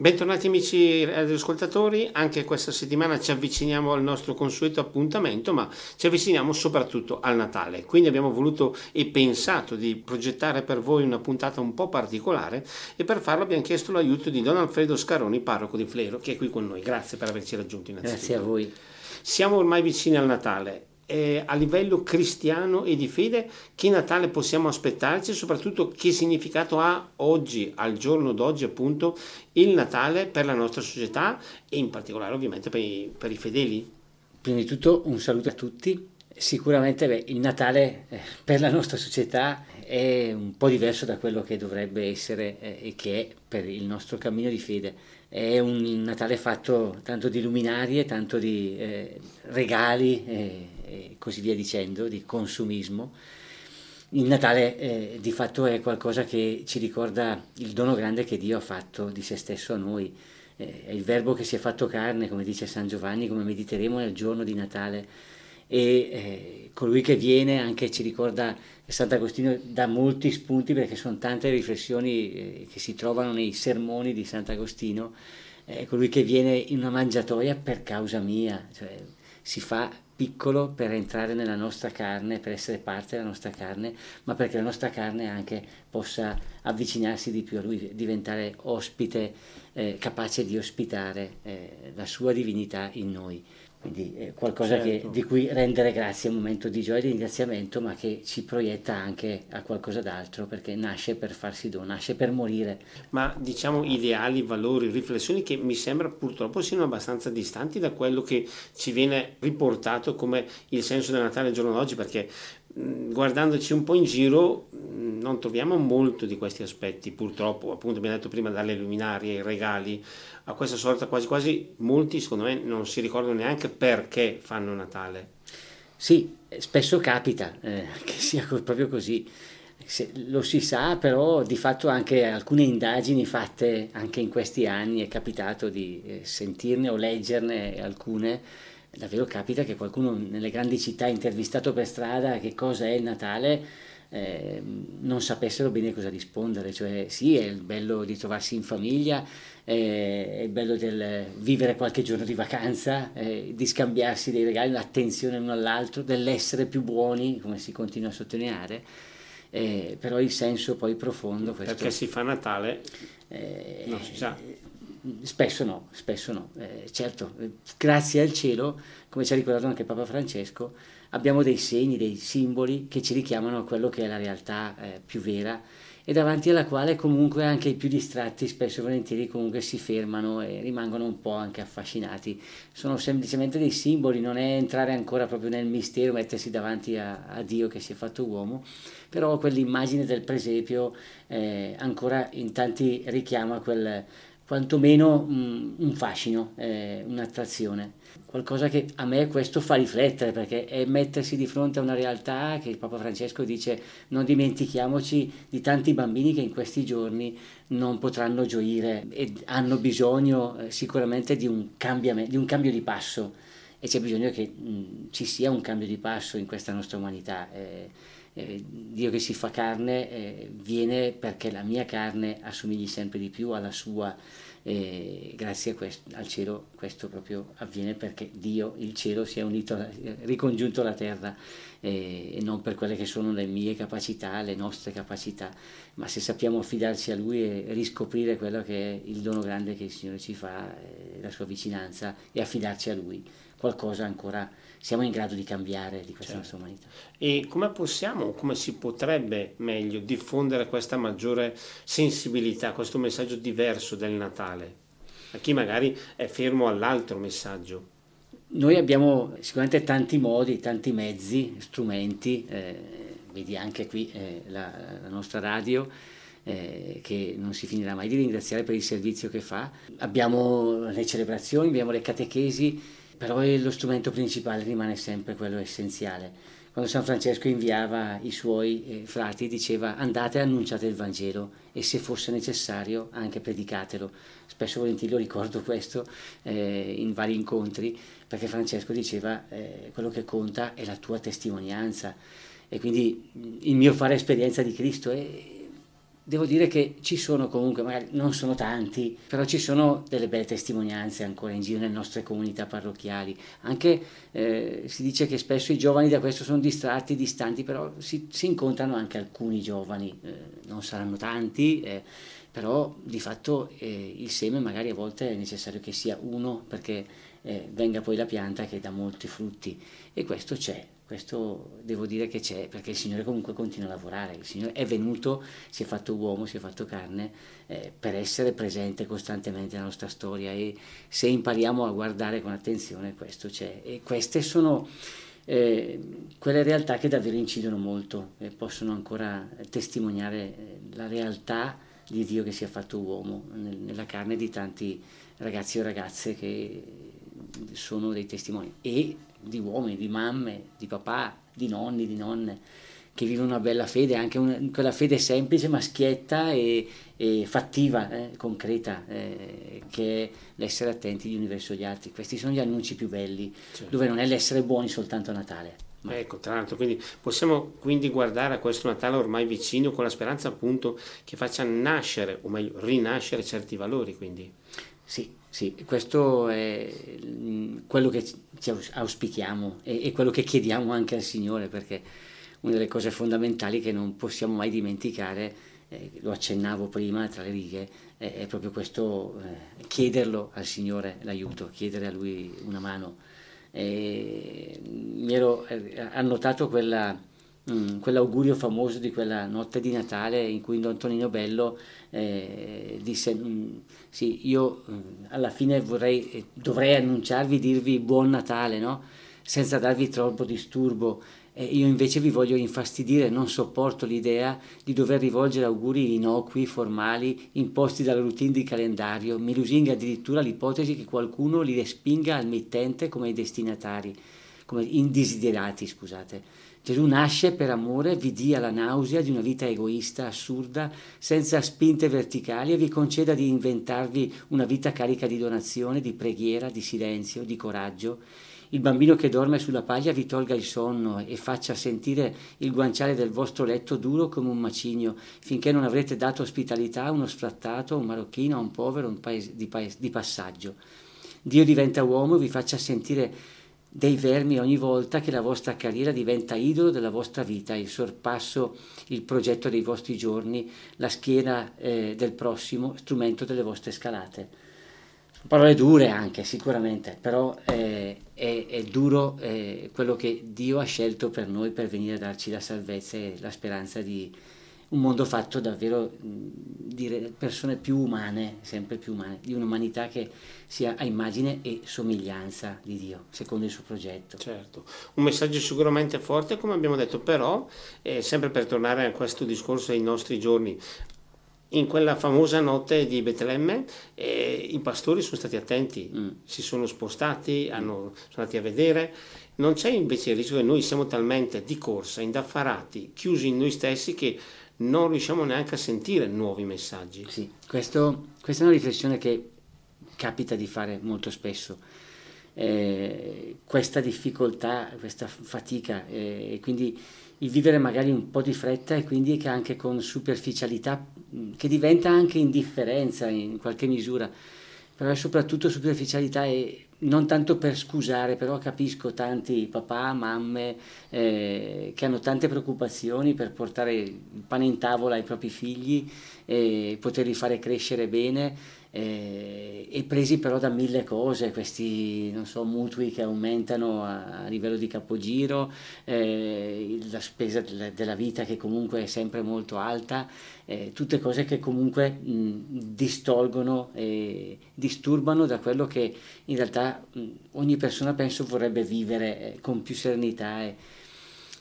Bentornati amici radioascoltatori, anche questa settimana ci avviciniamo al nostro consueto appuntamento, ma ci avviciniamo soprattutto al Natale. Quindi abbiamo voluto e pensato di progettare per voi una puntata un po' particolare e per farlo abbiamo chiesto l'aiuto di Don Alfredo Scaroni, parroco di Flero, che è qui con noi. Grazie per averci raggiunto innanzitutto. Grazie a voi. Siamo ormai vicini al Natale eh, a livello cristiano e di fede che Natale possiamo aspettarci e soprattutto che significato ha oggi, al giorno d'oggi appunto, il Natale per la nostra società e in particolare ovviamente per i, per i fedeli? Prima di tutto un saluto a tutti. Sicuramente beh, il Natale eh, per la nostra società è un po' diverso da quello che dovrebbe essere eh, e che è per il nostro cammino di fede. È un Natale fatto tanto di luminarie, tanto di eh, regali e così via dicendo, di consumismo. Il Natale eh, di fatto è qualcosa che ci ricorda il dono grande che Dio ha fatto di se stesso a noi. Eh, è il verbo che si è fatto carne, come dice San Giovanni, come mediteremo nel giorno di Natale. E eh, colui che viene anche ci ricorda Sant'Agostino dà molti spunti perché sono tante riflessioni eh, che si trovano nei sermoni di Sant'Agostino. Eh, colui che viene in una mangiatoia per causa mia, cioè si fa piccolo per entrare nella nostra carne, per essere parte della nostra carne, ma perché la nostra carne anche possa avvicinarsi di più a Lui, diventare ospite, eh, capace di ospitare eh, la sua divinità in noi. Quindi è qualcosa certo. che, di cui rendere grazie è un momento di gioia e di ringraziamento, ma che ci proietta anche a qualcosa d'altro, perché nasce per farsi dono, nasce per morire. Ma diciamo ideali, valori, riflessioni che mi sembra purtroppo siano abbastanza distanti da quello che ci viene riportato come il senso del Natale il giorno d'oggi, perché guardandoci un po' in giro non troviamo molto di questi aspetti purtroppo. Appunto abbiamo detto prima dalle luminarie ai regali a questa sorta quasi quasi molti secondo me non si ricordano neanche perché fanno Natale. Sì spesso capita eh, che sia proprio così. Se, lo si sa però di fatto anche alcune indagini fatte anche in questi anni è capitato di eh, sentirne o leggerne alcune davvero capita che qualcuno nelle grandi città intervistato per strada che cosa è il Natale eh, non sapessero bene cosa rispondere, cioè sì è il bello di trovarsi in famiglia, eh, è il bello del vivere qualche giorno di vacanza, eh, di scambiarsi dei regali, l'attenzione l'uno all'altro, dell'essere più buoni, come si continua a sottolineare, eh, però il senso poi profondo... Questo, Perché si fa Natale, eh, non si sa Spesso no, spesso no. Eh, certo, grazie al cielo, come ci ha ricordato anche Papa Francesco, abbiamo dei segni, dei simboli che ci richiamano a quello che è la realtà eh, più vera e davanti alla quale comunque anche i più distratti spesso e volentieri comunque si fermano e rimangono un po' anche affascinati. Sono semplicemente dei simboli, non è entrare ancora proprio nel mistero, mettersi davanti a, a Dio che si è fatto uomo, però quell'immagine del presepio eh, ancora in tanti richiama quel quantomeno un, un fascino, eh, un'attrazione. Qualcosa che a me questo fa riflettere perché è mettersi di fronte a una realtà che il Papa Francesco dice non dimentichiamoci di tanti bambini che in questi giorni non potranno gioire e hanno bisogno eh, sicuramente di un, di un, cambio di passo e c'è bisogno che mh, ci sia un cambio di passo in questa nostra umanità. Eh, eh, Dio che si fa carne eh, viene perché la mia carne assomigli sempre di più alla sua e grazie questo, al cielo. Questo proprio avviene perché Dio, il cielo, si è unito, ricongiunto alla terra e, e non per quelle che sono le mie capacità, le nostre capacità, ma se sappiamo affidarci a Lui e riscoprire quello che è il dono grande che il Signore ci fa, eh, la sua vicinanza e affidarci a Lui, qualcosa ancora siamo in grado di cambiare di questa certo. nostra umanità. E come possiamo, come si potrebbe meglio diffondere questa maggiore sensibilità, questo messaggio diverso del Natale? A chi magari è fermo all'altro messaggio. Noi abbiamo sicuramente tanti modi, tanti mezzi, strumenti, eh, vedi anche qui eh, la, la, nostra radio, eh, che non si finirà mai di ringraziare per il servizio che fa. Abbiamo le celebrazioni, abbiamo le catechesi, però lo strumento principale rimane sempre quello essenziale. Quando San Francesco inviava i suoi eh, frati diceva andate e annunciate il Vangelo e se fosse necessario anche predicatelo. Spesso e volentieri lo ricordo questo eh, in vari incontri perché Francesco diceva eh, quello che conta è la tua testimonianza e quindi il mio fare esperienza di Cristo è devo dire che ci sono comunque, magari non sono tanti, però ci sono delle belle testimonianze ancora in giro nelle nostre comunità parrocchiali. Anche eh, si dice che spesso i giovani da questo sono distratti, distanti, però si, si incontrano anche alcuni giovani, eh, non saranno tanti. Eh, però di fatto eh, il seme magari a volte è necessario che sia uno perché eh, venga poi la pianta che dà molti frutti e questo c'è, questo devo dire che c'è perché il Signore comunque continua a lavorare, il Signore è venuto, si è fatto uomo, si è fatto carne eh, per essere presente costantemente nella nostra storia e se impariamo a guardare con attenzione questo c'è. E queste sono eh, quelle realtà che davvero incidono molto e possono ancora testimoniare eh, la realtà di Dio che si è fatto uomo nel, nella carne di tanti ragazzi o ragazze che sono dei testimoni e di uomini, di mamme, di papà, di nonni, di nonne che vivono una bella fede, anche una, quella fede semplice ma schietta e, e fattiva, eh, concreta, eh, che è l'essere attenti gli uni verso gli altri. Questi sono gli annunci più belli, certo. dove non è l'essere buoni soltanto a Natale. Ma... Ecco, tra l'altro, quindi possiamo quindi guardare a questo Natale ormai vicino con la speranza appunto che faccia nascere, o meglio rinascere certi valori, quindi. Sì, sì, questo è quello che ci auspichiamo e, quello che chiediamo anche al Signore, perché una delle cose fondamentali che non possiamo mai dimenticare, eh, lo accennavo prima tra le righe, è, è proprio questo eh, chiederlo al Signore l'aiuto, chiedere a Lui una mano. E mi ero eh, annotato quella, mh, quell'augurio famoso di quella notte di Natale in cui Don Tonino Bello eh, disse mm, sì, io mm, alla fine vorrei, eh, dovrei annunciarvi, dirvi buon Natale, no? senza darvi troppo disturbo. Eh, io invece vi voglio infastidire, non sopporto l'idea di dover rivolgere auguri innocui, formali, imposti dalla routine di calendario. Mi lusinga addirittura l'ipotesi che qualcuno li respinga al mittente come destinatari, come indesiderati, scusate. Gesù nasce per amore, vi dia la nausea di una vita egoista, assurda, senza spinte verticali e vi conceda di inventarvi una vita carica di donazione, di preghiera, di silenzio, di coraggio. Il bambino che dorme sulla paglia vi tolga il sonno e faccia sentire il guanciale del vostro letto duro come un macigno, finché non avrete dato ospitalità a uno sfrattato, a un marocchino, a un povero un paese, di, paese, di passaggio. Dio diventa uomo e vi faccia sentire dei vermi ogni volta che la vostra carriera diventa idolo della vostra vita, il sorpasso, il progetto dei vostri giorni, la schiena eh, del prossimo, strumento delle vostre scalate. Parole dure anche, sicuramente, però eh, è, è, duro eh, quello che Dio ha scelto per noi per venire a darci la salvezza e la speranza di, un mondo fatto davvero di persone più umane, sempre più umane, di un'umanità che sia a immagine e somiglianza di Dio, secondo il suo progetto. Certo, un messaggio sicuramente forte, come abbiamo detto, però, eh, sempre per tornare a questo discorso ai nostri giorni, in quella famosa notte di Betlemme eh, i pastori sono stati attenti, mm. si sono spostati, hanno, sono andati a vedere. Non c'è invece il rischio che noi siamo talmente di corsa, indaffarati, chiusi in noi stessi che non riusciamo neanche a sentire nuovi messaggi. Sì, questo, questa è una riflessione che capita di fare molto spesso. Eh, questa difficoltà, questa fatica eh, e quindi il vivere magari un po' di fretta e quindi anche con superficialità che diventa anche indifferenza in qualche misura, però è soprattutto superficialità e non tanto per scusare, però capisco tanti papà, mamme eh, che hanno tante preoccupazioni per portare il pane in tavola ai propri figli e poterli fare crescere bene eh, e presi però da mille cose, questi so, mutui che aumentano a, a livello di capogiro, eh, la spesa della, della, vita che comunque è sempre molto alta, eh, tutte cose che comunque mh, distolgono e disturbano da quello che in realtà mh, ogni persona penso vorrebbe vivere eh, con più serenità e,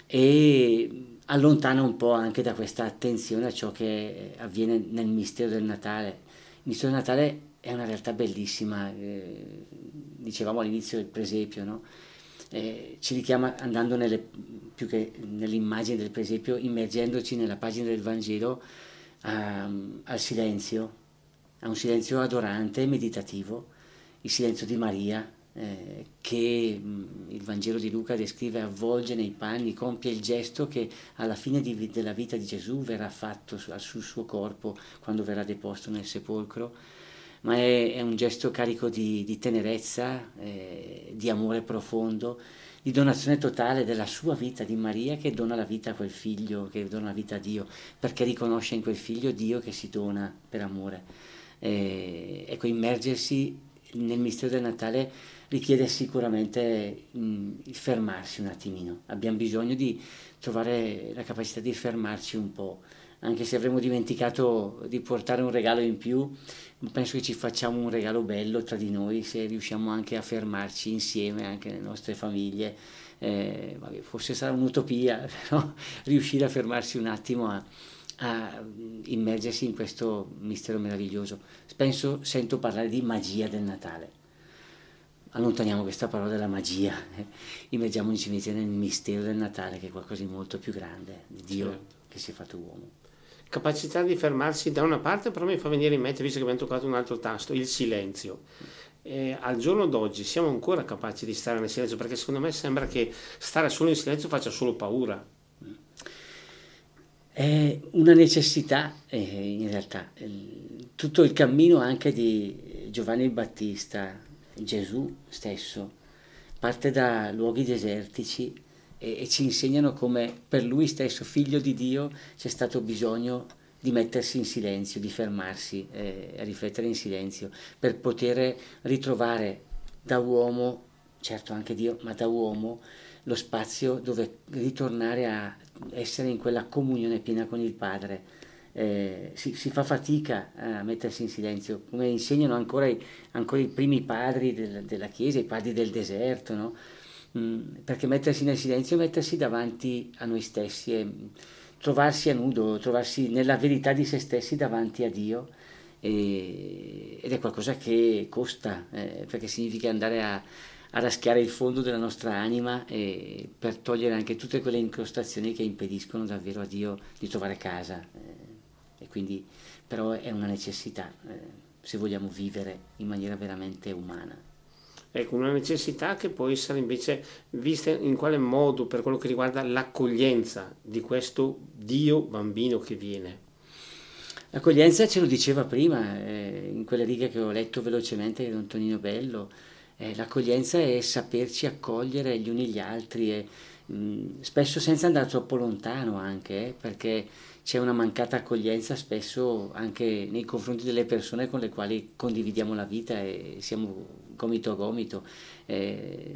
e allontana un po' anche da questa attenzione a ciò che avviene nel mistero del Natale di Natale è una realtà bellissima, eh, dicevamo all'inizio del presepio, no? eh, ci richiama andando nelle, più che nell'immagine del presepio, immergendoci nella pagina del Vangelo a, al silenzio, a un silenzio adorante e meditativo, il silenzio di Maria, eh, che mh, il Vangelo di Luca descrive avvolge nei panni, compie il gesto che alla fine di, della vita di Gesù verrà fatto su, sul suo corpo quando verrà deposto nel sepolcro, ma è, è un gesto carico di, di tenerezza, eh, di amore profondo, di donazione totale della sua vita di Maria che dona la vita a quel figlio, che dona la vita a Dio, perché riconosce in quel figlio Dio che si dona per amore. Eh, ecco, immergersi nel mistero del Natale richiede sicuramente mh, fermarsi un attimino. Abbiamo bisogno di trovare la capacità di fermarci un po', anche se avremmo dimenticato di portare un regalo in più, penso che ci facciamo un regalo bello tra di noi se riusciamo anche a fermarci insieme, anche nelle nostre famiglie. Eh, forse sarà un'utopia, però riuscire a fermarsi un attimo a, a immergersi in questo mistero meraviglioso. Penso, sento parlare di magia del Natale allontaniamo questa parola della magia, eh, immergiamoci invece nel mistero del Natale che è qualcosa di molto più grande, di Dio certo. che si è fatto uomo. Capacità di fermarsi da una parte, però mi fa venire in mente, visto che abbiamo toccato un altro tasto, il silenzio. Eh, al giorno d'oggi siamo ancora capaci di stare nel silenzio perché secondo me sembra che stare solo in silenzio faccia solo paura. È una necessità eh, in realtà. Tutto il cammino anche di Giovanni Battista, Gesù stesso. Parte da luoghi desertici e, e, ci insegnano come per lui stesso, figlio di Dio, c'è stato bisogno di mettersi in silenzio, di fermarsi eh, riflettere in silenzio, per poter ritrovare da uomo, certo anche Dio, ma da uomo, lo spazio dove ritornare a essere in quella comunione piena con il Padre eh, si, si, fa fatica a mettersi in silenzio, come insegnano ancora i, ancora i primi padri del, della Chiesa, i padri del deserto, no? mm, perché mettersi nel silenzio è mettersi davanti a noi stessi, e trovarsi a nudo, trovarsi nella verità di se stessi davanti a Dio. E, ed è qualcosa che costa, eh, perché significa andare a, a raschiare il fondo della nostra anima per togliere anche tutte quelle incrostazioni che impediscono davvero a Dio di trovare casa. E quindi però è una necessità eh, se vogliamo vivere in maniera veramente umana. Ecco, una necessità che può essere invece vista in quale modo per quello che riguarda l'accoglienza di questo Dio bambino che viene. L'accoglienza ce lo diceva prima, eh, in quelle righe che ho letto velocemente di Don Tonino Bello, eh, l'accoglienza è saperci accogliere gli uni gli altri e spesso senza andare troppo lontano anche, eh, perché c'è una mancata accoglienza spesso anche nei confronti delle persone con le quali condividiamo la vita e siamo gomito a gomito, eh,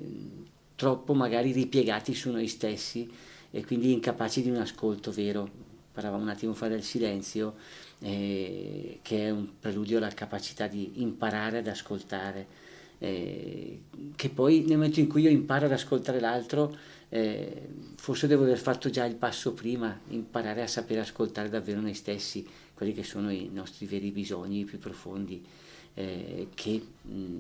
troppo magari ripiegati su noi stessi e quindi incapaci di un ascolto vero. Parlavamo un attimo fa del silenzio, eh, che è un preludio alla capacità di imparare ad ascoltare, eh, che poi nel momento in cui io imparo ad ascoltare l'altro, eh, forse devo aver fatto già il passo prima, imparare a sapere ascoltare davvero noi stessi, quelli che sono i nostri veri bisogni più profondi, eh, che mh,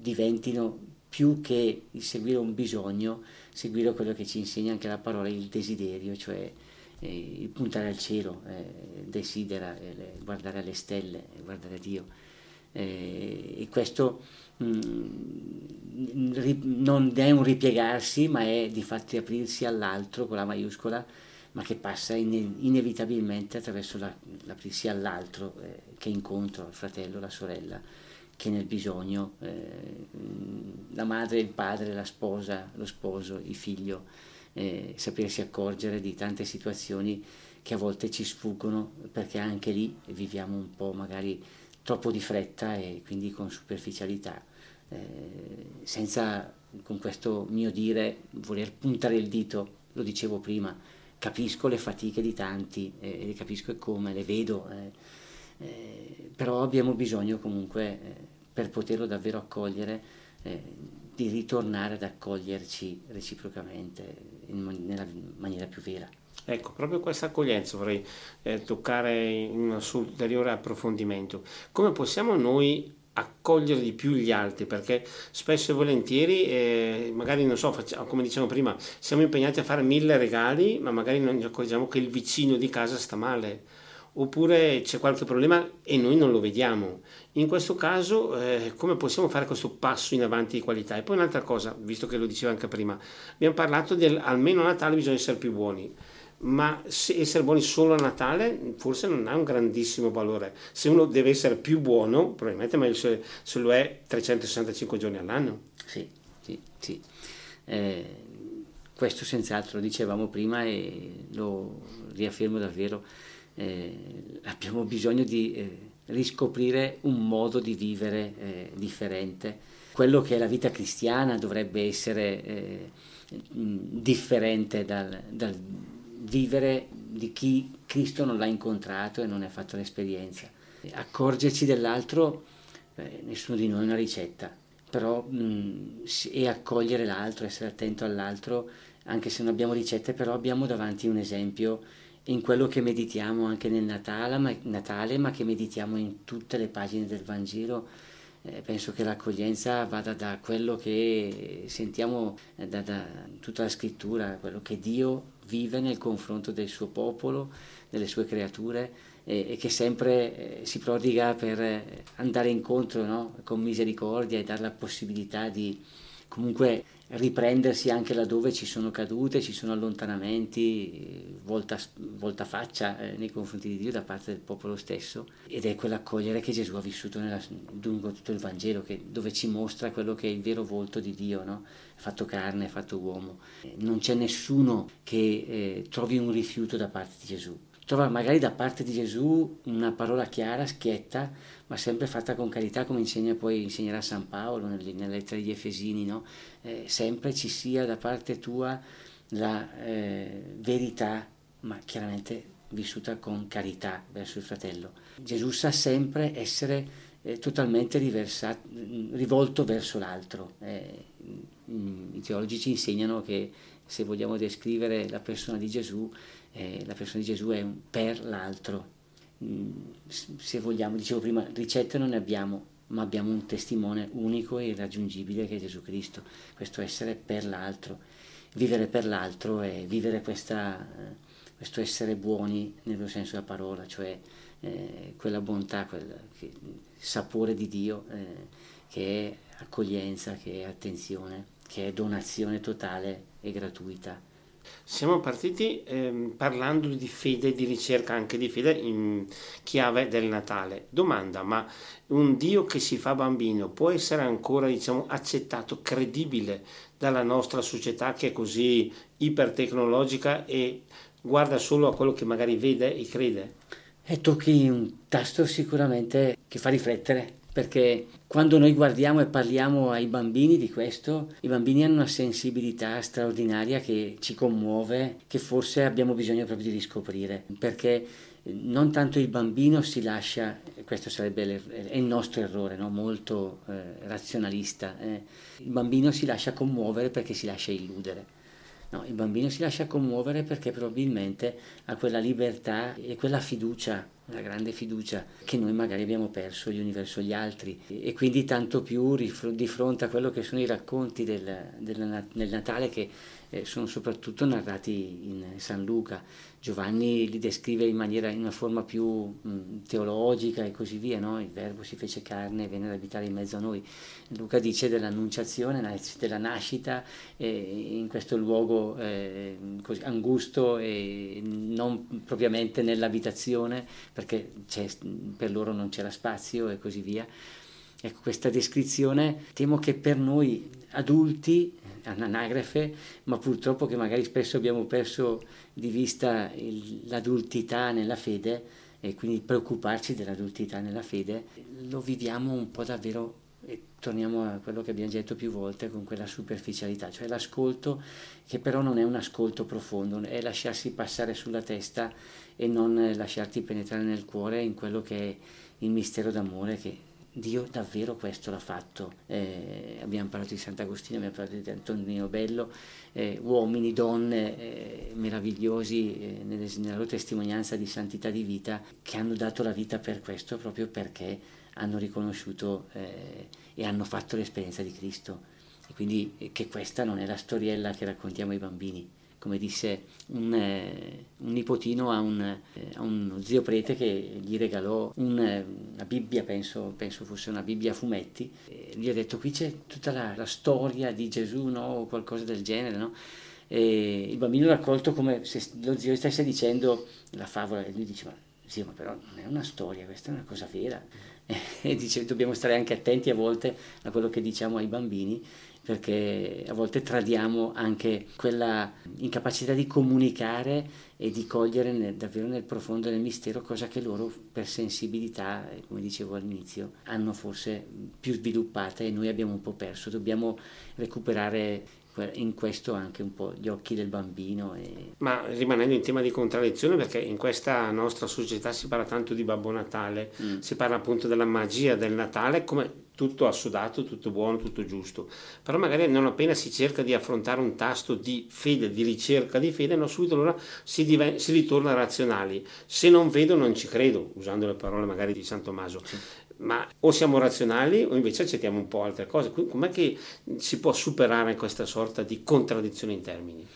diventino più che il seguire un bisogno, seguire quello che ci insegna anche la parola, il desiderio, cioè eh, il puntare al cielo, eh, desidera, eh, guardare alle stelle, guardare a Dio. Eh, e questo Mm, non è un ripiegarsi, ma è di fatti aprirsi all'altro con la maiuscola, ma che passa in, inevitabilmente attraverso la, l'aprirsi all'altro, eh, che incontro il fratello, la sorella, che nel bisogno, eh, la madre, il padre, la sposa, lo sposo, il figlio, eh, sapersi accorgere di tante situazioni che a volte ci sfuggono perché anche lì viviamo un po' magari troppo di fretta e quindi con superficialità, eh, senza con questo mio dire voler puntare il dito, lo dicevo prima, capisco le fatiche di tanti, eh, le capisco come, le vedo, eh, eh però abbiamo bisogno comunque, eh, per poterlo davvero accogliere, eh, di ritornare ad accoglierci reciprocamente in, nella maniera più vera. Ecco, proprio questa accoglienza vorrei eh, toccare in un ulteriore approfondimento. Come possiamo noi accogliere di più gli altri perché spesso e volentieri eh, magari non so facciamo, come dicevamo prima siamo impegnati a fare mille regali ma magari non ci accorgiamo che il vicino di casa sta male oppure c'è qualche problema e noi non lo vediamo. In questo caso eh, come possiamo fare questo passo in avanti di qualità? E poi un'altra cosa, visto che lo diceva anche prima, abbiamo parlato del almeno a Natale bisogna essere più buoni ma essere buoni solo a Natale forse non ha un grandissimo valore. Se uno deve essere più buono, probabilmente meglio se, se lo è 365 giorni all'anno. Sì, sì, sì. Eh, questo senz'altro lo dicevamo prima e lo riaffermo davvero. Eh, abbiamo bisogno di eh, riscoprire un modo di vivere eh, differente. Quello che è la vita cristiana dovrebbe essere eh, differente dal, dal vivere di chi Cristo non l'ha incontrato e non ne ha fatto l'esperienza. Accorgerci dell'altro, eh, nessuno di noi ha una ricetta, però mh, e accogliere l'altro, essere attento all'altro, anche se non abbiamo ricette, però abbiamo davanti un esempio in quello che meditiamo anche nel Natale, ma, Natale, ma che meditiamo in tutte le pagine del Vangelo. Eh, penso che l'accoglienza vada da quello che sentiamo eh, da, da tutta la scrittura, quello che Dio vive nel confronto del suo popolo, delle sue creature e, e che sempre eh, si prodiga per eh, andare incontro no? con misericordia e dare la possibilità di comunque riprendersi anche laddove ci sono cadute, ci sono allontanamenti, volta, volta faccia eh, nei confronti di Dio da parte del popolo stesso ed è quell'accogliere che Gesù ha vissuto nella, lungo tutto il Vangelo, che, dove ci mostra quello che è il vero volto di Dio, no? fatto carne, fatto uomo. Non c'è nessuno che eh, trovi un rifiuto da parte di Gesù trova magari da parte di Gesù una parola chiara, schietta, ma sempre fatta con carità, come insegna poi, insegnerà San Paolo nelle, lettere degli Efesini, no? eh, sempre ci sia da parte tua la eh, verità, ma chiaramente vissuta con carità verso il fratello. Gesù sa sempre essere eh, totalmente rivolto verso l'altro. Eh, I teologi ci insegnano che se vogliamo descrivere la persona di Gesù, eh, la persona di Gesù è un per l'altro. Se vogliamo, dicevo prima, ricette non ne abbiamo, ma abbiamo un testimone unico e irraggiungibile che è Gesù Cristo, questo essere per l'altro. Vivere per l'altro è vivere questa, eh, questo essere buoni nel vero senso della parola, cioè eh, quella bontà, quel che, sapore di Dio eh, che è accoglienza, che è attenzione, che è donazione totale e gratuita. Siamo partiti ehm, parlando di fede, di ricerca anche di fede in chiave del Natale. Domanda, ma un Dio che si fa bambino può essere ancora diciamo, accettato, credibile dalla nostra società che è così ipertecnologica e guarda solo a quello che magari vede e crede? E tocchi un tasto sicuramente che fa riflettere perché quando noi guardiamo e parliamo ai bambini di questo, i bambini hanno una sensibilità straordinaria che ci commuove, che forse abbiamo bisogno proprio di riscoprire, perché non tanto il bambino si lascia, questo sarebbe il nostro errore, no? molto eh, razionalista, eh. il bambino si lascia commuovere perché si lascia illudere. No, il bambino si lascia commuovere perché probabilmente ha quella libertà e quella fiducia una grande fiducia che noi magari abbiamo perso gli uni verso gli altri. E quindi tanto più di fronte a quello che sono i racconti del, del, del Natale che eh, sono soprattutto narrati in San Luca. Giovanni li descrive in, maniera, in una forma più mh, teologica e così via, no? il verbo si fece carne e venne ad abitare in mezzo a noi. Luca dice dell'annunciazione, della nascita eh, in questo luogo eh, così angusto e non propriamente nell'abitazione perché per loro non c'era spazio e così via. Ecco, questa descrizione temo che per noi adulti, un'anagrafe, ma purtroppo che magari spesso abbiamo perso di vista il, l'adultità nella fede e quindi preoccuparci dell'adultità nella fede, lo viviamo un po' davvero e torniamo a quello che abbiamo detto più volte con quella superficialità, cioè l'ascolto che però non è un ascolto profondo, è lasciarsi passare sulla testa e non lasciarti penetrare nel cuore in quello che è il mistero d'amore che Dio davvero questo l'ha fatto. Eh, abbiamo parlato di Sant'Agostino, abbiamo parlato di Antonino Bello, eh, uomini, donne eh, meravigliosi eh, nelle, nella loro testimonianza di santità di vita che hanno dato la vita per questo proprio perché hanno riconosciuto eh, e hanno fatto l'esperienza di Cristo. E quindi eh, che questa non è la storiella che raccontiamo ai bambini, come disse un, eh, un nipotino a, un, eh, a, uno zio prete che gli regalò un, eh, una Bibbia, penso, penso, fosse una Bibbia a fumetti, gli ha detto qui c'è tutta la, la storia di Gesù no? o qualcosa del genere. No? E il bambino l'ha accolto come se lo zio stesse dicendo la favola e lui dice ma zio ma però non è una storia, questa è una cosa vera. E dice dobbiamo stare anche attenti a volte a quello che diciamo ai bambini perché a volte tradiamo anche quella incapacità di comunicare e di cogliere nel, davvero nel profondo del mistero, cosa che loro per sensibilità, come dicevo all'inizio, hanno forse più sviluppata e noi abbiamo un po' perso. Dobbiamo recuperare in questo anche un po' gli occhi del bambino. E... Ma rimanendo in tema di contraddizione, perché in questa nostra società si parla tanto di Babbo Natale, mm. si parla appunto della magia del Natale come tutto assodato, tutto buono, tutto giusto. Però magari non appena si cerca di affrontare un tasto di fede, di ricerca di fede, no, subito allora si, diven- si ritorna razionali. Se non vedo non ci credo, usando le parole magari di San Tommaso. Sì ma o siamo razionali o invece accettiamo un po' altre cose. Com'è che si può superare questa sorta di contraddizione in termini?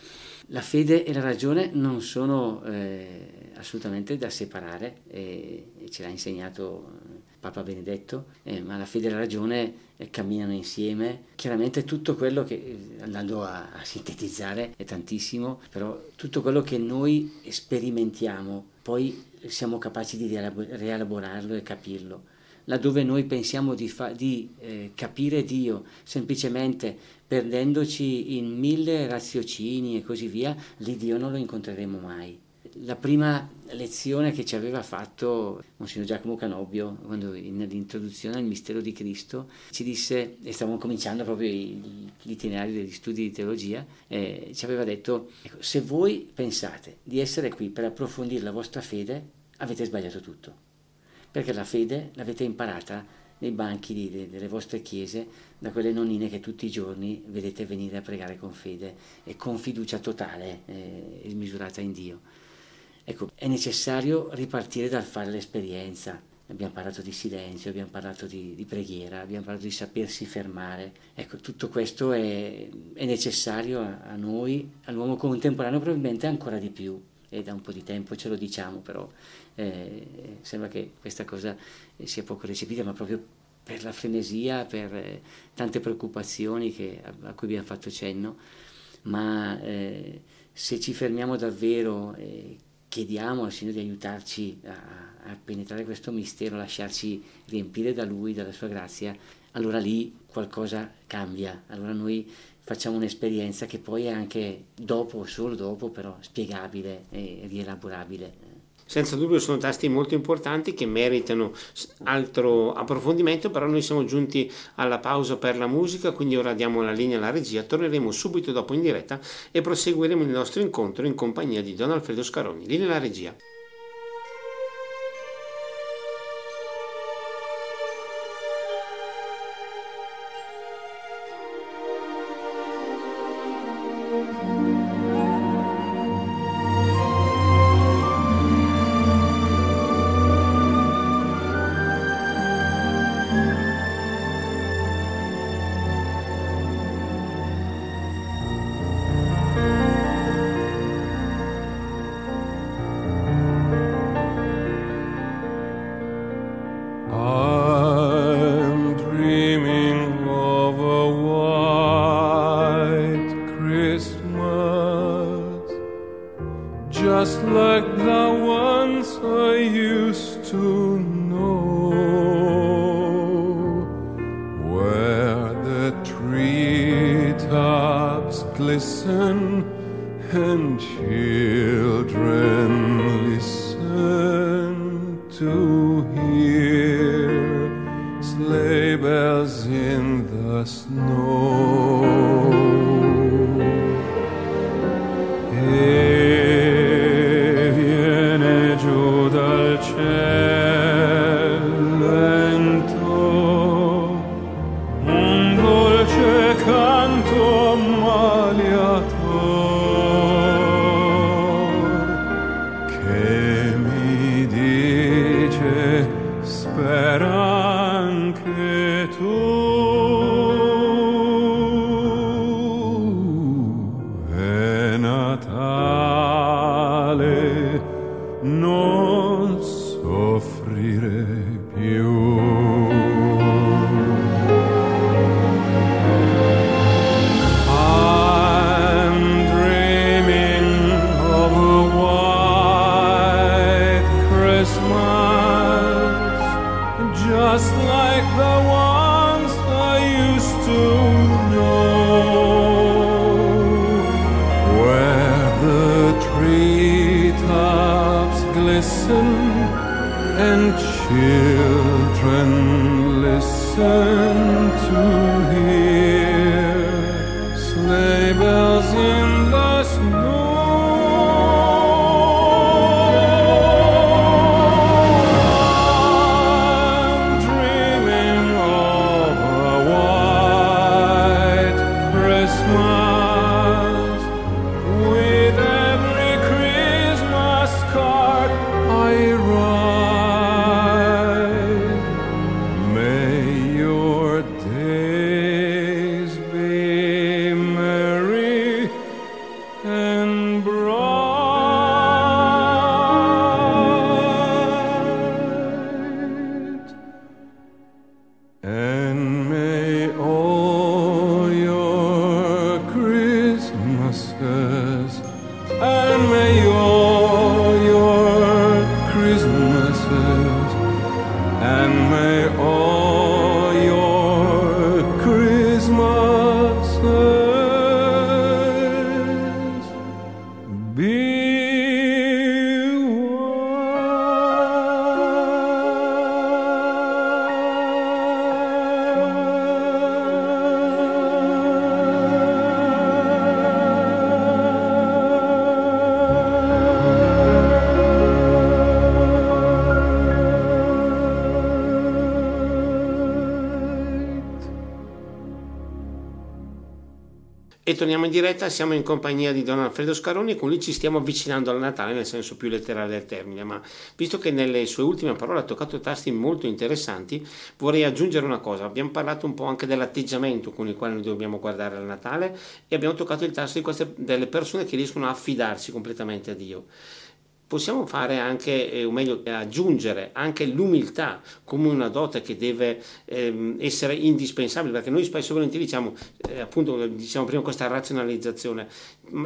La fede e la ragione non sono eh, assolutamente da separare e, e, ce l'ha insegnato Papa Benedetto, eh, ma la fede e la ragione eh, camminano insieme. Chiaramente tutto quello che, eh, andando a, a sintetizzare, è tantissimo, però tutto quello che noi sperimentiamo, poi siamo capaci di rielaborarlo e capirlo laddove noi pensiamo di, fa- di eh, capire Dio semplicemente perdendoci in mille raziocini e così via, lì Dio non lo incontreremo mai. La prima lezione che ci aveva fatto Monsignor Giacomo Canobbio, quando nell'introduzione al mistero di Cristo, ci disse, e stavamo cominciando proprio l'itinerario degli studi di teologia, eh, ci aveva detto, ecco, se voi pensate di essere qui per approfondire la vostra fede, avete sbagliato tutto perché la fede l'avete imparata nei banchi di, de, delle vostre chiese, da quelle nonnine che tutti i giorni vedete venire a pregare con fede e con fiducia totale eh, e misurata in Dio. Ecco, è necessario ripartire dal fare l'esperienza. Abbiamo parlato di silenzio, abbiamo parlato di, di preghiera, abbiamo parlato di sapersi fermare. Ecco, tutto questo è, è necessario a, a noi, all'uomo contemporaneo probabilmente ancora di più, e da un po' di tempo ce lo diciamo, però eh, sembra che questa cosa sia poco recepita, ma proprio per la frenesia, per eh, tante preoccupazioni che, a, a, cui abbiamo fatto cenno, ma eh, se ci fermiamo davvero e chiediamo al Signore di aiutarci a, a penetrare questo mistero, a lasciarci riempire da Lui, dalla Sua grazia, allora lì qualcosa cambia, allora noi facciamo un'esperienza che poi è anche dopo, solo dopo, però spiegabile e rielaborabile senza dubbio sono tasti molto importanti che meritano altro approfondimento, però noi siamo giunti alla pausa per la musica, quindi ora diamo la linea alla regia, torneremo subito dopo in diretta e proseguiremo il nostro incontro in compagnia di Don Alfredo Scaroni. Linea alla regia. listen and children listen to hear sleigh bells in the snow. listen to him. Torniamo in diretta, siamo in compagnia di Don Alfredo Scaroni e con lui ci stiamo avvicinando al Natale nel senso più letterale del termine, ma visto che nelle sue ultime parole ha toccato tasti molto interessanti, vorrei aggiungere una cosa, abbiamo parlato un po' anche dell'atteggiamento con il quale noi dobbiamo guardare al Natale e abbiamo toccato il tasto queste, delle persone che riescono a affidarsi completamente a Dio possiamo fare anche, eh, o meglio, aggiungere anche l'umiltà come una dote che deve ehm, essere indispensabile, perché noi spesso e volentieri diciamo, eh, appunto, diciamo prima questa razionalizzazione,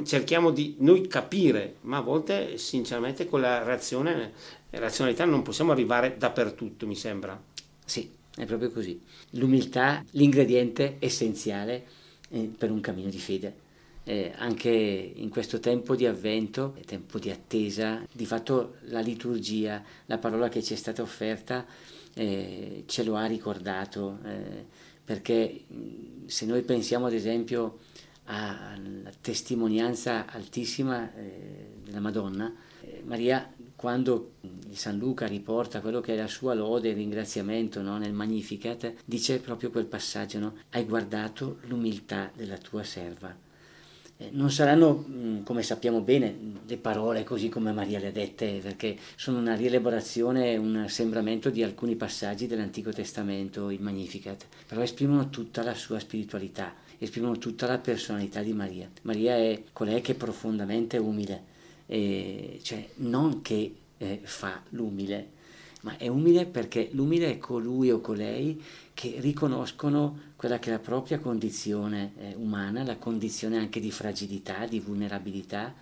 cerchiamo di noi capire, ma a volte sinceramente con la razione, razionalità non possiamo arrivare dappertutto, mi sembra. Sì, è proprio così. L'umiltà, l'ingrediente essenziale eh, per un cammino di fede eh, anche in questo tempo di avvento, tempo di attesa, di fatto la liturgia, la parola che ci è stata offerta, eh, ce lo ha ricordato, eh, perché se noi pensiamo ad esempio alla testimonianza altissima eh, della Madonna, eh, Maria quando San Luca riporta quello che è la sua lode e ringraziamento no, nel Magnificat, dice proprio quel passaggio, no? hai guardato l'umiltà della tua serva non saranno, mm, come sappiamo bene, le parole così come Maria le ha dette, perché sono una rielaborazione, un assembramento di alcuni passaggi dell'Antico Testamento, il Magnificat, però esprimono tutta la sua spiritualità, esprimono tutta la personalità di Maria. Maria è colei che è profondamente umile, e cioè non che eh, fa l'umile, ma è umile perché l'umile è colui o colei che riconoscono quella che è la propria condizione eh, umana, la condizione anche di fragilità, di vulnerabilità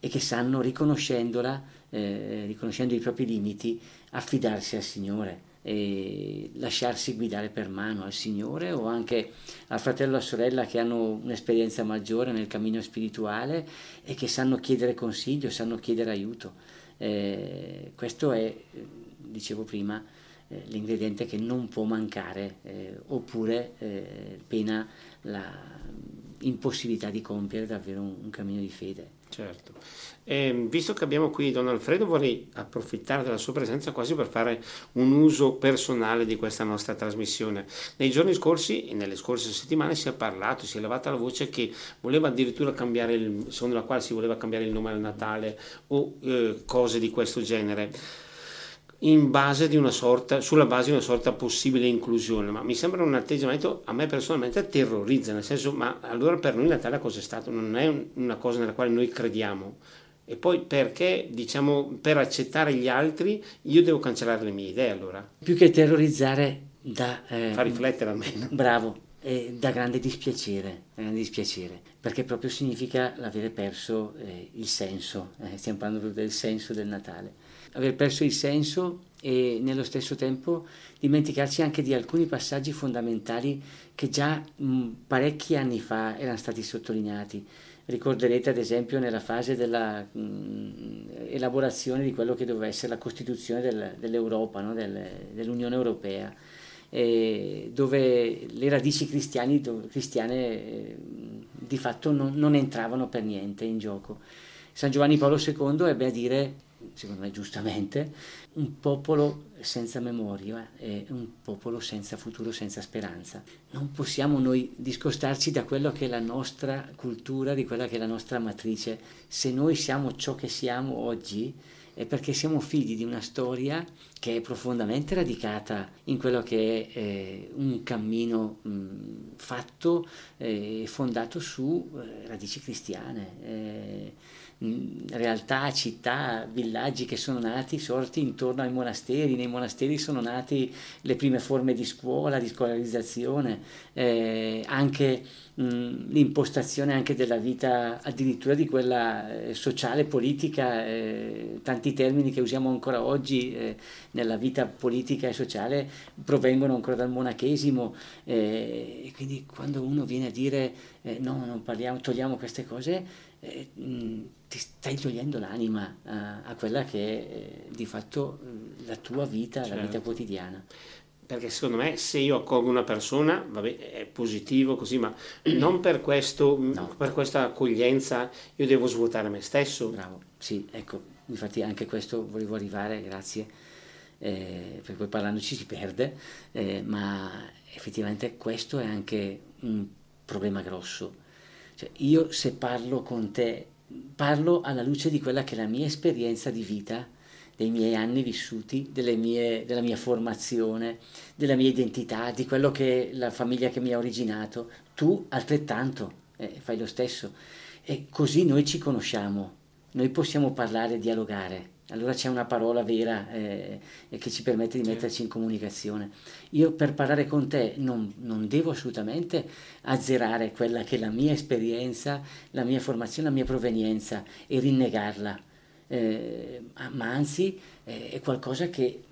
e che sanno, riconoscendola, eh, riconoscendo i propri limiti, affidarsi al Signore e lasciarsi guidare per mano al Signore o anche al fratello o alla sorella che hanno un'esperienza maggiore nel cammino spirituale e che sanno chiedere consiglio, sanno chiedere aiuto. Eh, questo è dicevo prima, eh, l'ingrediente che non può mancare, eh, oppure eh, pena l'impossibilità di compiere davvero un, un cammino di fede. Certo. Eh, visto che abbiamo qui Don Alfredo, vorrei approfittare della sua presenza quasi per fare un uso personale di questa nostra trasmissione. Nei giorni scorsi e nelle scorse settimane si è parlato, si è levata la voce che voleva addirittura cambiare il, secondo la quale si voleva cambiare il nome al Natale o eh, cose di questo genere base di una sorta, sulla base di una sorta possibile inclusione, ma mi sembra un atteggiamento a me personalmente terrorizza, nel senso, ma allora per noi Natale cosa è stato? Non è una cosa nella quale noi crediamo. E poi perché, diciamo, per accettare gli altri io devo cancellare le mie idee allora? Più che terrorizzare, da... Eh, Fa riflettere almeno. Bravo, eh, da grande dispiacere, grande dispiacere, perché proprio significa l'aver perso eh, il senso, eh, stiamo parlando proprio del senso del Natale aver perso il senso e nello stesso tempo dimenticarci anche di alcuni passaggi fondamentali che già mh, parecchi anni fa erano stati sottolineati. Ricorderete ad esempio nella fase dell'elaborazione di quello che doveva essere la Costituzione del, dell'Europa, no? del, dell'Unione Europea. eh, dove le radici cristiane eh, di fatto non, non entravano per niente in gioco. San Giovanni Paolo II ebbe a dire, secondo me giustamente, un popolo senza memoria è un popolo senza futuro, senza speranza. Non possiamo noi discostarci da quello che è la nostra cultura, di quella che è la nostra matrice. Se noi siamo ciò che siamo oggi, è perché siamo figli di una storia che è profondamente radicata in quello che è eh, un cammino mh, fatto e eh, fondato su eh, radici cristiane. Eh, realtà, città, villaggi che sono nati, sorti intorno ai monasteri, nei monasteri sono nati le prime forme di scuola, di scolarizzazione, eh, anche mh, l'impostazione anche della vita, addirittura di quella eh, sociale, politica, eh, tanti termini che usiamo ancora oggi eh, nella vita politica e sociale provengono ancora dal monachesimo, eh, e quindi quando uno viene a dire eh, no, non parliamo, togliamo queste cose, eh, ti stai togliendo l'anima a, a quella che è eh, di fatto la tua vita, certo. la vita certo. quotidiana. Perché secondo me se io accolgo una persona, vabbè, è positivo così, ma non per, questo, no. per questa accoglienza io devo svuotare me stesso. Bravo, sì, ecco, infatti anche questo volevo arrivare, grazie, eh, perché poi parlandoci si perde, eh, ma effettivamente questo è anche un problema grosso cioè, io se parlo con te, parlo alla luce di quella che è la mia esperienza di vita, dei miei anni vissuti, mie, della mia formazione, della mia identità, di quello che è la famiglia che mi ha originato. Tu altrettanto eh, fai lo stesso. E così noi ci conosciamo, noi possiamo parlare, dialogare allora c'è una parola vera eh, che ci permette di metterci in comunicazione. Io per parlare con te non, non, devo assolutamente azzerare quella che è la mia esperienza, la mia formazione, la mia provenienza e rinnegarla, eh, ma anzi eh, è qualcosa che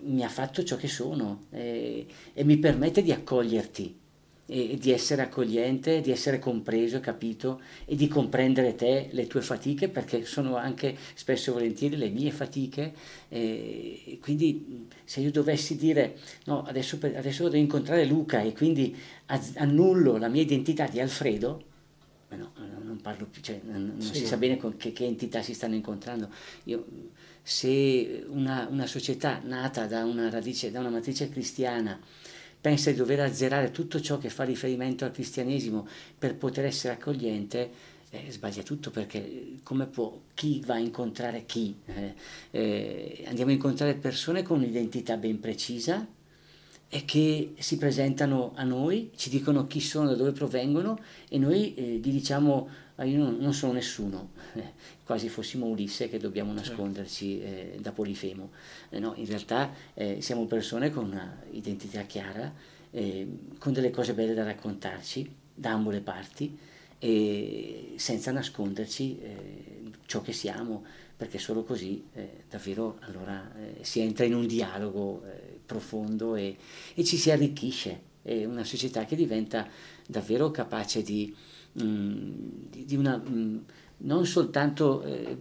mi ha fatto ciò che sono eh, e mi permette di accoglierti e di essere accogliente, di essere compreso, capito e di comprendere te, le tue fatiche, perché sono anche spesso e volentieri le mie fatiche. E quindi se io dovessi dire no, adesso, adesso devo incontrare Luca e quindi annullo la mia identità di Alfredo, no, non parlo più, cioè, non, sì. si sa bene con che, che, entità si stanno incontrando. Io, se una, una società nata da una radice, da una matrice cristiana, pensa di dover azzerare tutto ciò che fa riferimento al cristianesimo per poter essere accogliente, eh, sbaglia tutto perché come può, chi va a incontrare chi? Eh, eh, andiamo a incontrare persone con un'identità ben precisa e che si presentano a noi, ci dicono chi sono, da dove provengono e noi eh, gli diciamo ah, io non, non sono nessuno, quasi fossimo Ulisse che dobbiamo certo. nasconderci eh, da Polifemo. Eh, no, in realtà eh, siamo persone con una identità chiara, eh, con delle cose belle da raccontarci da ambo le parti e senza nasconderci eh, ciò che siamo, perché solo così davvero allora si entra in un dialogo profondo e, e, ci si arricchisce. È una società che diventa davvero capace di, di, una... Mm, non soltanto eh,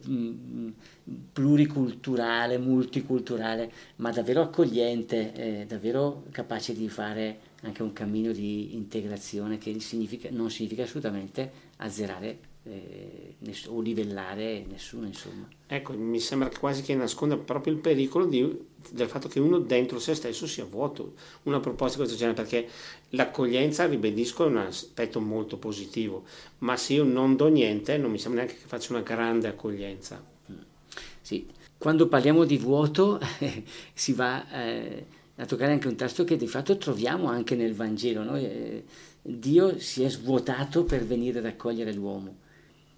pluriculturale, multiculturale, ma davvero accogliente, eh, davvero capace di fare anche un cammino di integrazione che significa, non significa assolutamente azzerare eh, ness- o livellare nessuno, insomma. Ecco, mi sembra quasi che nasconda proprio il pericolo di, del fatto che uno dentro se stesso sia vuoto. Una proposta di questo genere, perché l'accoglienza, ribadisco, è un aspetto molto positivo, ma se io non do niente, non mi sembra neanche che faccia una grande accoglienza. Mm. Sì, quando parliamo di vuoto si va eh, a toccare anche un tasto che di fatto troviamo anche nel Vangelo. No? Eh, Dio si è svuotato per venire ad accogliere l'uomo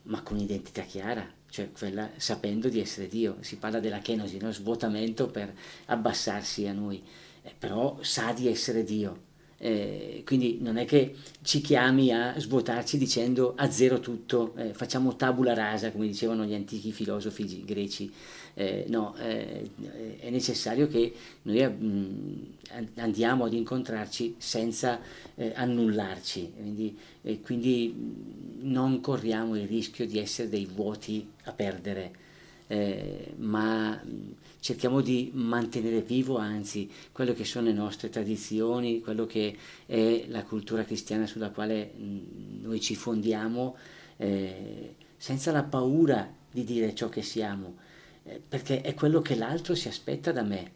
ma con identità chiara, cioè quella sapendo di essere Dio. Si parla della kenosi, no? svuotamento per abbassarsi a noi, eh, però sa di essere Dio. Eh, quindi non è che ci chiami a svuotarci dicendo a zero tutto, eh, facciamo tabula rasa, come dicevano gli antichi filosofi greci. Eh, no, eh, è necessario che noi mh, andiamo ad incontrarci senza eh, annullarci, quindi, quindi, non corriamo il rischio di essere dei vuoti a perdere. eh, ma cerchiamo di mantenere vivo anzi quello che sono le nostre tradizioni, quello che è la cultura cristiana sulla quale noi ci fondiamo, eh, senza la paura di dire ciò che siamo, eh, perché è quello che l'altro si aspetta da me,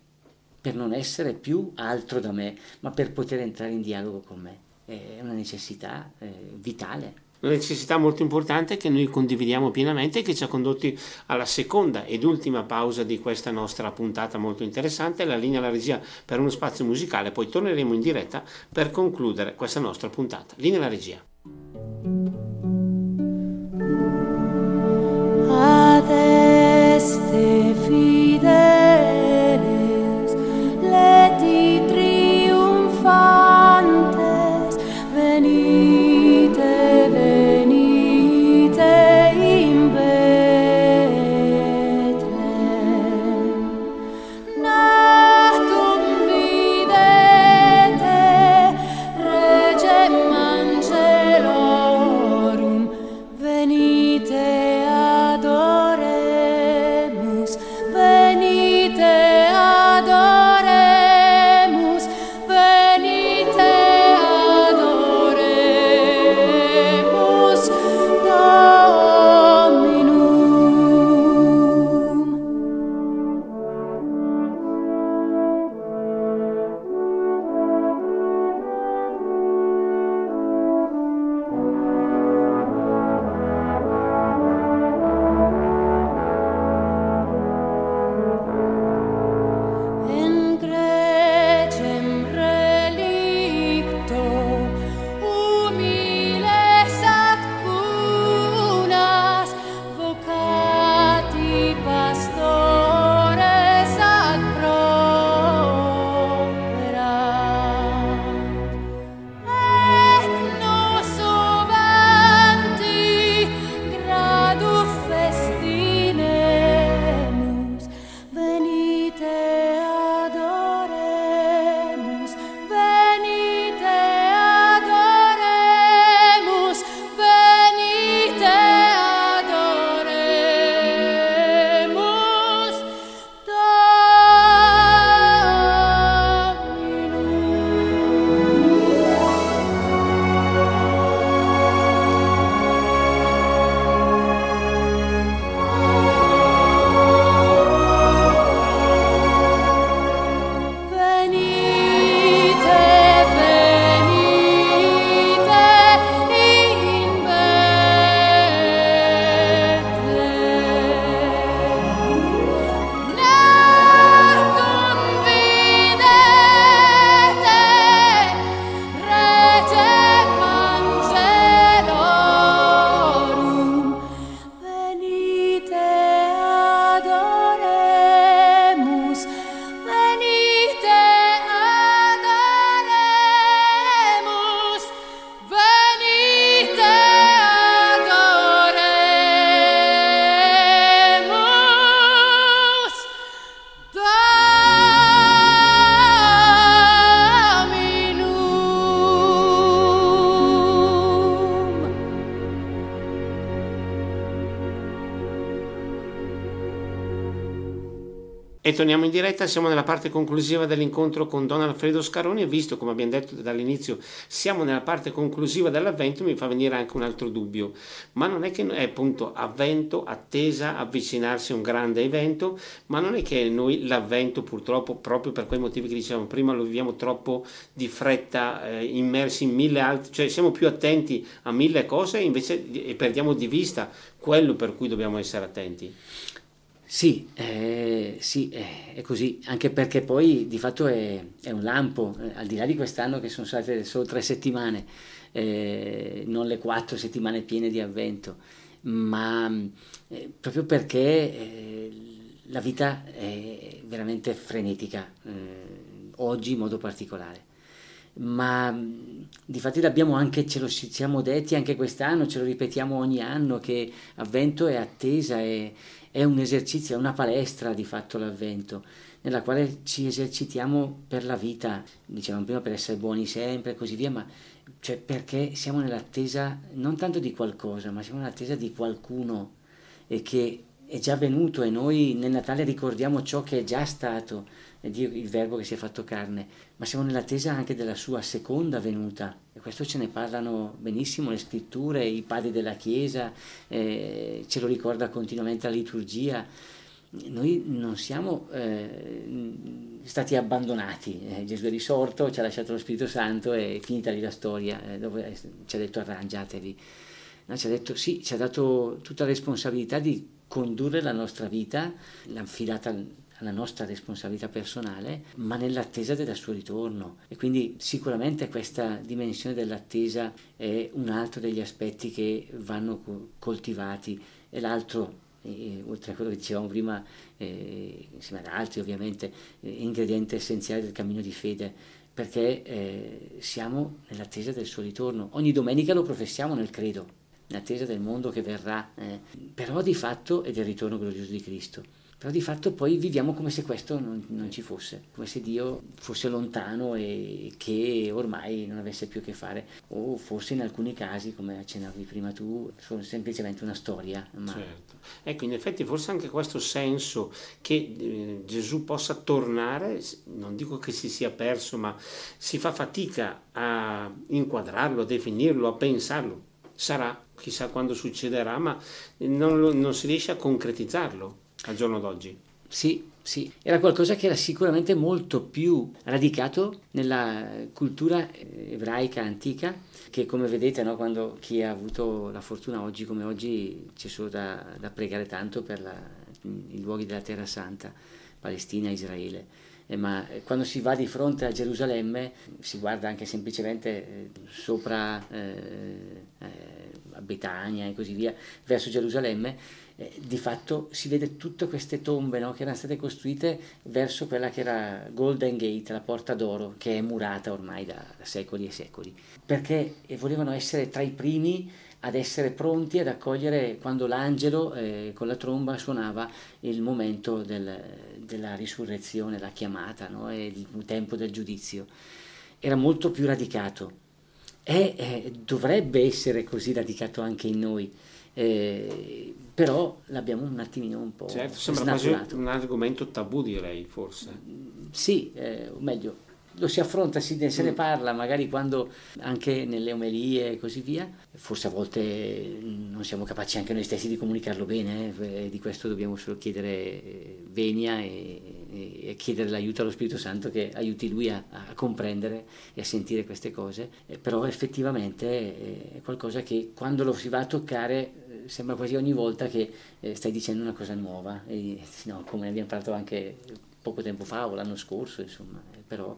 per non essere più altro da me, ma per poter entrare in dialogo con me. È una necessità eh, vitale una necessità molto importante che noi condividiamo pienamente e che ci ha condotti alla seconda ed ultima pausa di questa nostra puntata molto interessante, la linea alla regia per uno spazio musicale, poi torneremo in diretta per concludere questa nostra puntata. Linea alla regia. este fidel. E torniamo in diretta, siamo nella parte conclusiva dell'incontro con Don Alfredo Scaroni e visto, come abbiamo detto dall'inizio, siamo nella parte conclusiva dell'avvento, mi fa venire anche un altro dubbio, ma non è che è appunto avvento, attesa, avvicinarsi a un grande evento, ma non è che noi l'avvento purtroppo, proprio per quei motivi che dicevamo prima, lo viviamo troppo di fretta, eh, immersi in mille altre, cioè siamo più attenti a mille cose invece e perdiamo di vista quello per cui dobbiamo essere attenti. Sì, eh, sì eh, è così, anche perché poi di fatto è, è un lampo, eh, al di là di quest'anno che sono state solo tre settimane, eh, non le quattro settimane piene di avvento, ma eh, proprio perché la vita è veramente frenetica, oggi in modo particolare. Ma di fatto l'abbiamo anche, ce lo siamo detti anche quest'anno, ce lo ripetiamo ogni anno che avvento è attesa, è, è un esercizio, è una palestra di fatto l'avvento, nella quale ci esercitiamo per la vita, dicevamo prima per essere buoni sempre e così via, ma cioè perché siamo nell'attesa non tanto di qualcosa, ma siamo nell'attesa di qualcuno e che è già venuto e noi nel Natale ricordiamo ciò che è già stato, il verbo che si è fatto carne, ma siamo nell'attesa anche della sua seconda venuta e questo ce ne parlano benissimo le scritture, i padri della Chiesa, eh, ce lo ricorda continuamente la liturgia. Noi non siamo eh, stati abbandonati, eh, Gesù è risorto, ci ha lasciato lo Spirito Santo e è finita lì la storia, eh, dove ci ha detto arrangiatevi. No, ci ha detto sì, ci ha dato tutta la responsabilità di condurre la nostra vita, l'ha affidata alla nostra responsabilità personale, ma nell'attesa del suo ritorno. E quindi sicuramente questa dimensione dell'attesa è un altro degli aspetti che vanno coltivati. E l'altro, eh, oltre a quello che dicevamo prima, eh, insieme ad altri ovviamente, eh, ingrediente essenziale del cammino di fede, perché eh, siamo nell'attesa del suo ritorno. Ogni domenica lo professiamo nel credo, in attesa del mondo che verrà, eh, però di fatto è del ritorno glorioso di Cristo. Però di fatto poi viviamo come se questo non, non, ci fosse, come se Dio fosse lontano e che ormai non avesse più a che fare, o forse in alcuni casi, come accennavi prima tu, sono semplicemente una storia. Ma... Certo. Ecco, in effetti forse anche questo senso che eh, Gesù possa tornare, non dico che si sia perso, ma si fa fatica a inquadrarlo, a definirlo, a pensarlo. Sarà, chissà quando succederà, ma non, non si riesce a concretizzarlo al giorno d'oggi. Sì, sì, era qualcosa che era sicuramente molto più radicato nella cultura ebraica antica, che come vedete, no, quando chi ha avuto la fortuna oggi come oggi c'è solo da, da pregare tanto per la, i luoghi della Terra Santa, Palestina, Israele. Eh, ma quando si va di fronte a Gerusalemme si guarda anche semplicemente eh, sopra eh, eh, Betania e così via, verso Gerusalemme, eh, di fatto si vede tutte queste tombe no, che erano state costruite verso quella che era Golden Gate, la porta d'oro, che è murata ormai da, da secoli e secoli, perché volevano essere tra i primi ad essere pronti ad accogliere quando l'angelo eh, con la tromba suonava il momento del, della risurrezione, la chiamata no? il tempo del giudizio. Era molto più radicato e eh, dovrebbe essere così radicato anche in noi. Eh, però l'abbiamo un attimino un po' certo, sembra quasi un argomento tabù direi forse sì, eh, o meglio lo si affronta, si, se ne mm. parla magari quando anche nelle omelie e così via, forse a volte non siamo capaci anche noi stessi di comunicarlo bene, eh? di questo dobbiamo solo chiedere eh, venia e, e, chiedere l'aiuto allo Spirito Santo che aiuti lui a, a comprendere e a sentire queste cose, eh, però effettivamente eh, è qualcosa che quando lo si va a toccare eh, sembra quasi ogni volta che eh, stai dicendo una cosa nuova, e, no, come abbiamo parlato anche poco tempo fa o l'anno scorso, insomma, però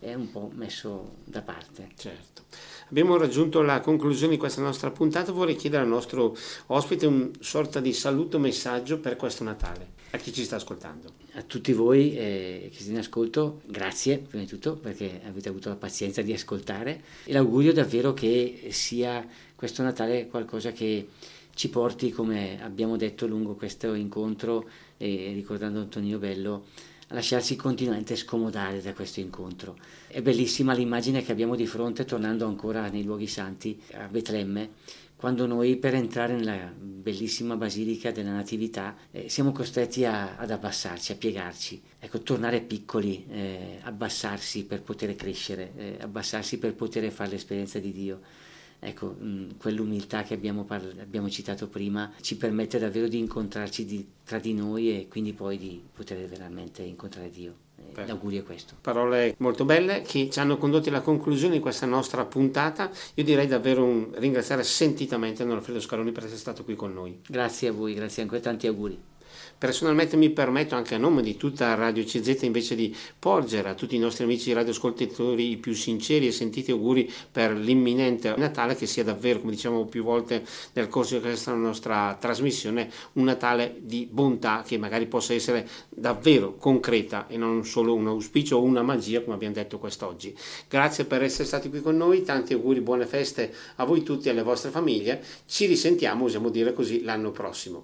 è un po' messo da parte. Certo. Abbiamo raggiunto la conclusione di questa nostra puntata, vorrei chiedere al nostro ospite un sorta di saluto messaggio per questo Natale, a chi ci sta ascoltando. A tutti voi eh, che siete in ascolto, grazie prima di tutto perché avete avuto la pazienza di ascoltare e l'augurio davvero che sia questo Natale qualcosa che ci porti, come abbiamo detto lungo questo incontro, eh, ricordando Antonio Bello, lasciarsi continuamente scomodare da questo incontro. È bellissima l'immagine che abbiamo di fronte, tornando ancora nei luoghi santi, a Betlemme, quando noi per entrare nella bellissima basilica della Natività eh, siamo costretti a, ad abbassarci, a piegarci, ecco, tornare piccoli, eh, abbassarsi per poter crescere, eh, abbassarsi per poter fare l'esperienza di Dio. Ecco, mm, quell'umiltà che abbiamo, parla- abbiamo, citato prima ci permette davvero di incontrarci di, tra di noi e quindi poi di poter veramente incontrare Dio. Eh, l'augurio è questo. Parole molto belle che ci hanno condotti alla conclusione di questa nostra puntata. Io direi davvero un ringraziare sentitamente Don Alfredo Scaroni per essere stato qui con noi. Grazie a voi, grazie ancora, tanti auguri. Personalmente mi permetto anche a nome di tutta Radio CZ invece di porgere a tutti i nostri amici radioascoltatori i più sinceri e sentiti auguri per l'imminente Natale che sia davvero, come diciamo più volte nel corso di questa nostra trasmissione, un Natale di bontà che magari possa essere davvero concreta e non solo un auspicio o una magia come abbiamo detto quest'oggi. Grazie per essere stati qui con noi, tanti auguri, buone feste a voi tutti e alle vostre famiglie. Ci risentiamo, usiamo dire così, l'anno prossimo.